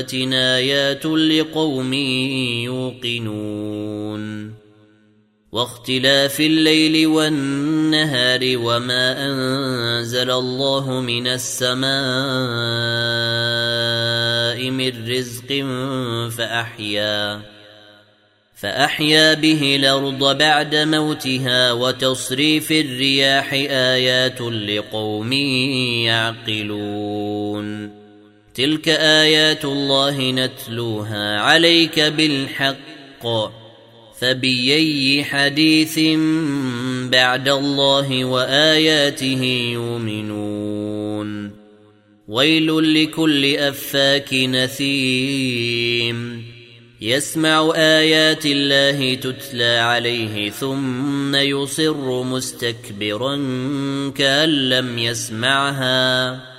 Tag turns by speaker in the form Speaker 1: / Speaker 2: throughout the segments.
Speaker 1: دابة آيات لقوم يوقنون واختلاف الليل والنهار وما أنزل الله من السماء من رزق فأحيا فأحيا به الأرض بعد موتها وتصريف الرياح آيات لقوم يعقلون تلك آيات الله نتلوها عليك بالحق فبيي حديث بعد الله وآياته يؤمنون. ويل لكل أفاك نثيم. يسمع آيات الله تتلى عليه ثم يصر مستكبرا كأن لم يسمعها.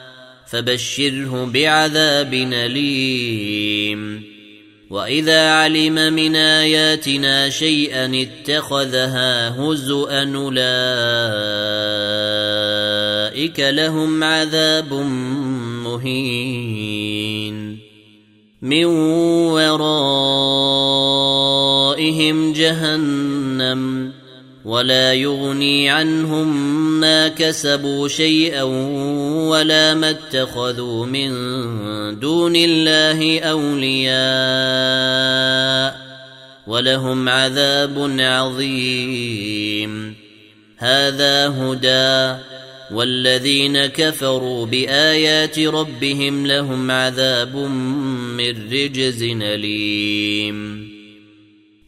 Speaker 1: فبشره بعذاب أليم. وإذا علم من آياتنا شيئا اتخذها هزؤا أولئك لهم عذاب مهين. من ورائهم جهنم ولا يغني عنهم ما كسبوا شيئا ولا ما اتخذوا من دون الله أولياء ولهم عذاب عظيم. هذا هدى والذين كفروا بآيات ربهم لهم عذاب من رجز أليم.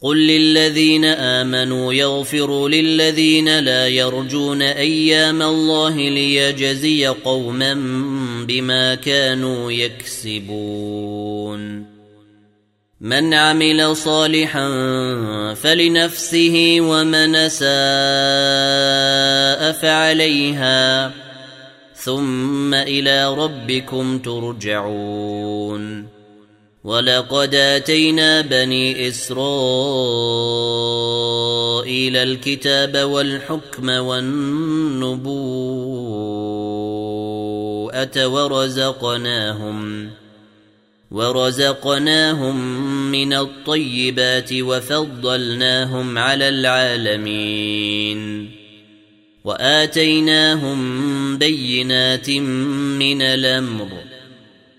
Speaker 1: قل للذين امنوا يغفروا للذين لا يرجون أيام الله ليجزي قوما بما كانوا يكسبون من عمل صالحا فلنفسه ومن اساء فعليها ثم إلى ربكم ترجعون ولقد آتينا بني إسرائيل الكتاب والحكم والنبوءة ورزقناهم ورزقناهم من الطيبات وفضلناهم على العالمين وآتيناهم بينات من الأمر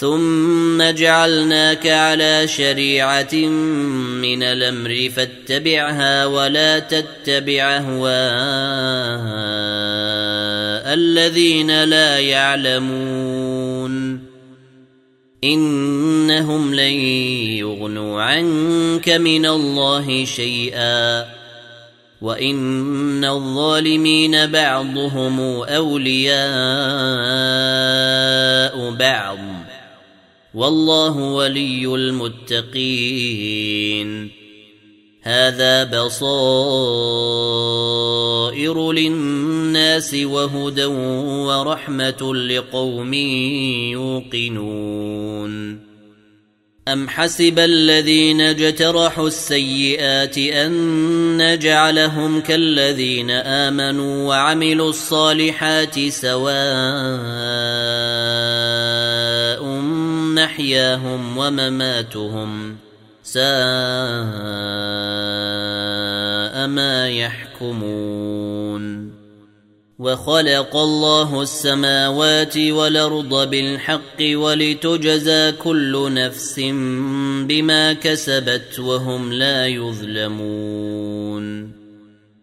Speaker 1: ثم جعلناك على شريعه من الامر فاتبعها ولا تتبع اهواء الذين لا يعلمون انهم لن يغنوا عنك من الله شيئا وان الظالمين بعضهم اولياء بعض والله ولي المتقين. هذا بصائر للناس وهدى ورحمة لقوم يوقنون. أم حسب الذين اجترحوا السيئات أن نجعلهم كالذين آمنوا وعملوا الصالحات سواء محياهم ومماتهم ساء ما يحكمون وخلق الله السماوات والأرض بالحق ولتجزى كل نفس بما كسبت وهم لا يظلمون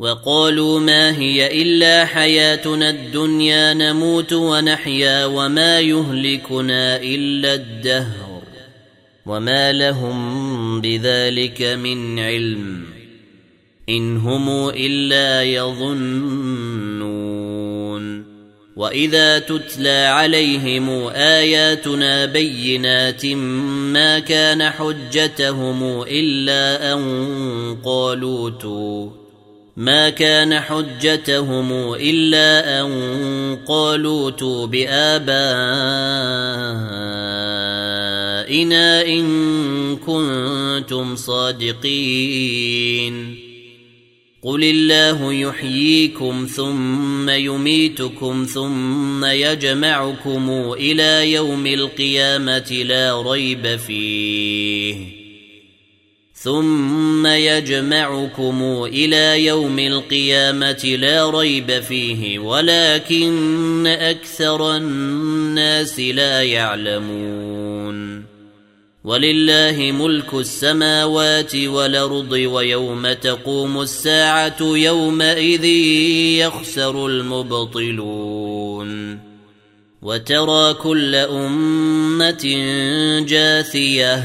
Speaker 1: وقالوا ما هي إلا حياتنا الدنيا نموت ونحيا وما يهلكنا إلا الدهر وما لهم بذلك من علم إن هم إلا يظنون وإذا تتلى عليهم آياتنا بينات ما كان حجتهم إلا أن قالوا تو ما كان حجتهم إلا أن قالوا ائتوا بابائنا إن كنتم صادقين. قل الله يحييكم ثم يميتكم ثم يجمعكم إلى يوم القيامة لا ريب فيه. ثم يجمعكم إلى يوم القيامه لا ريب فيه ولكن أكثر الناس لا يعلمون ولله ملك السماوات والارض ويوم تقوم الساعة يومئذ يخسر المبطلون وترى كل امه جاثيه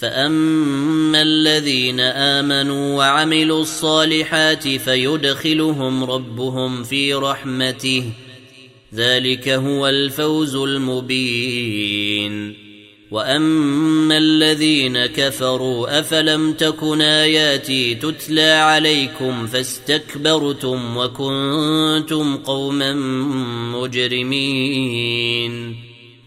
Speaker 1: فاما الذين امنوا وعملوا الصالحات فيدخلهم ربهم في رحمته ذلك هو الفوز المبين واما الذين كفروا افلم تكن اياتي تتلى عليكم فاستكبرتم وكنتم قوما مجرمين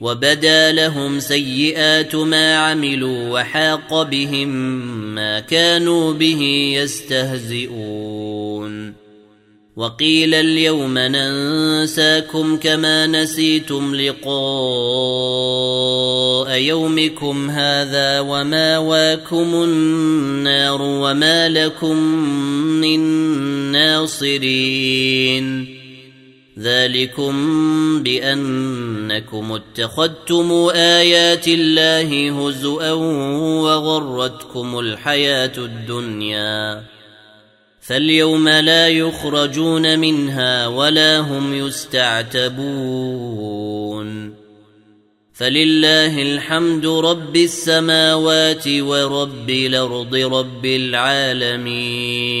Speaker 1: وبدا لهم سيئات ما عملوا وحاق بهم ما كانوا به يستهزئون. وقيل اليوم ننساكم كما نسيتم لقاء يومكم هذا وما واكم النار وما لكم من ناصرين. ذلكم بانكم اتخذتم ايات الله هزءا وغرتكم الحياة الدنيا فاليوم لا يخرجون منها ولا هم يستعتبون فلله الحمد رب السماوات ورب الأرض رب العالمين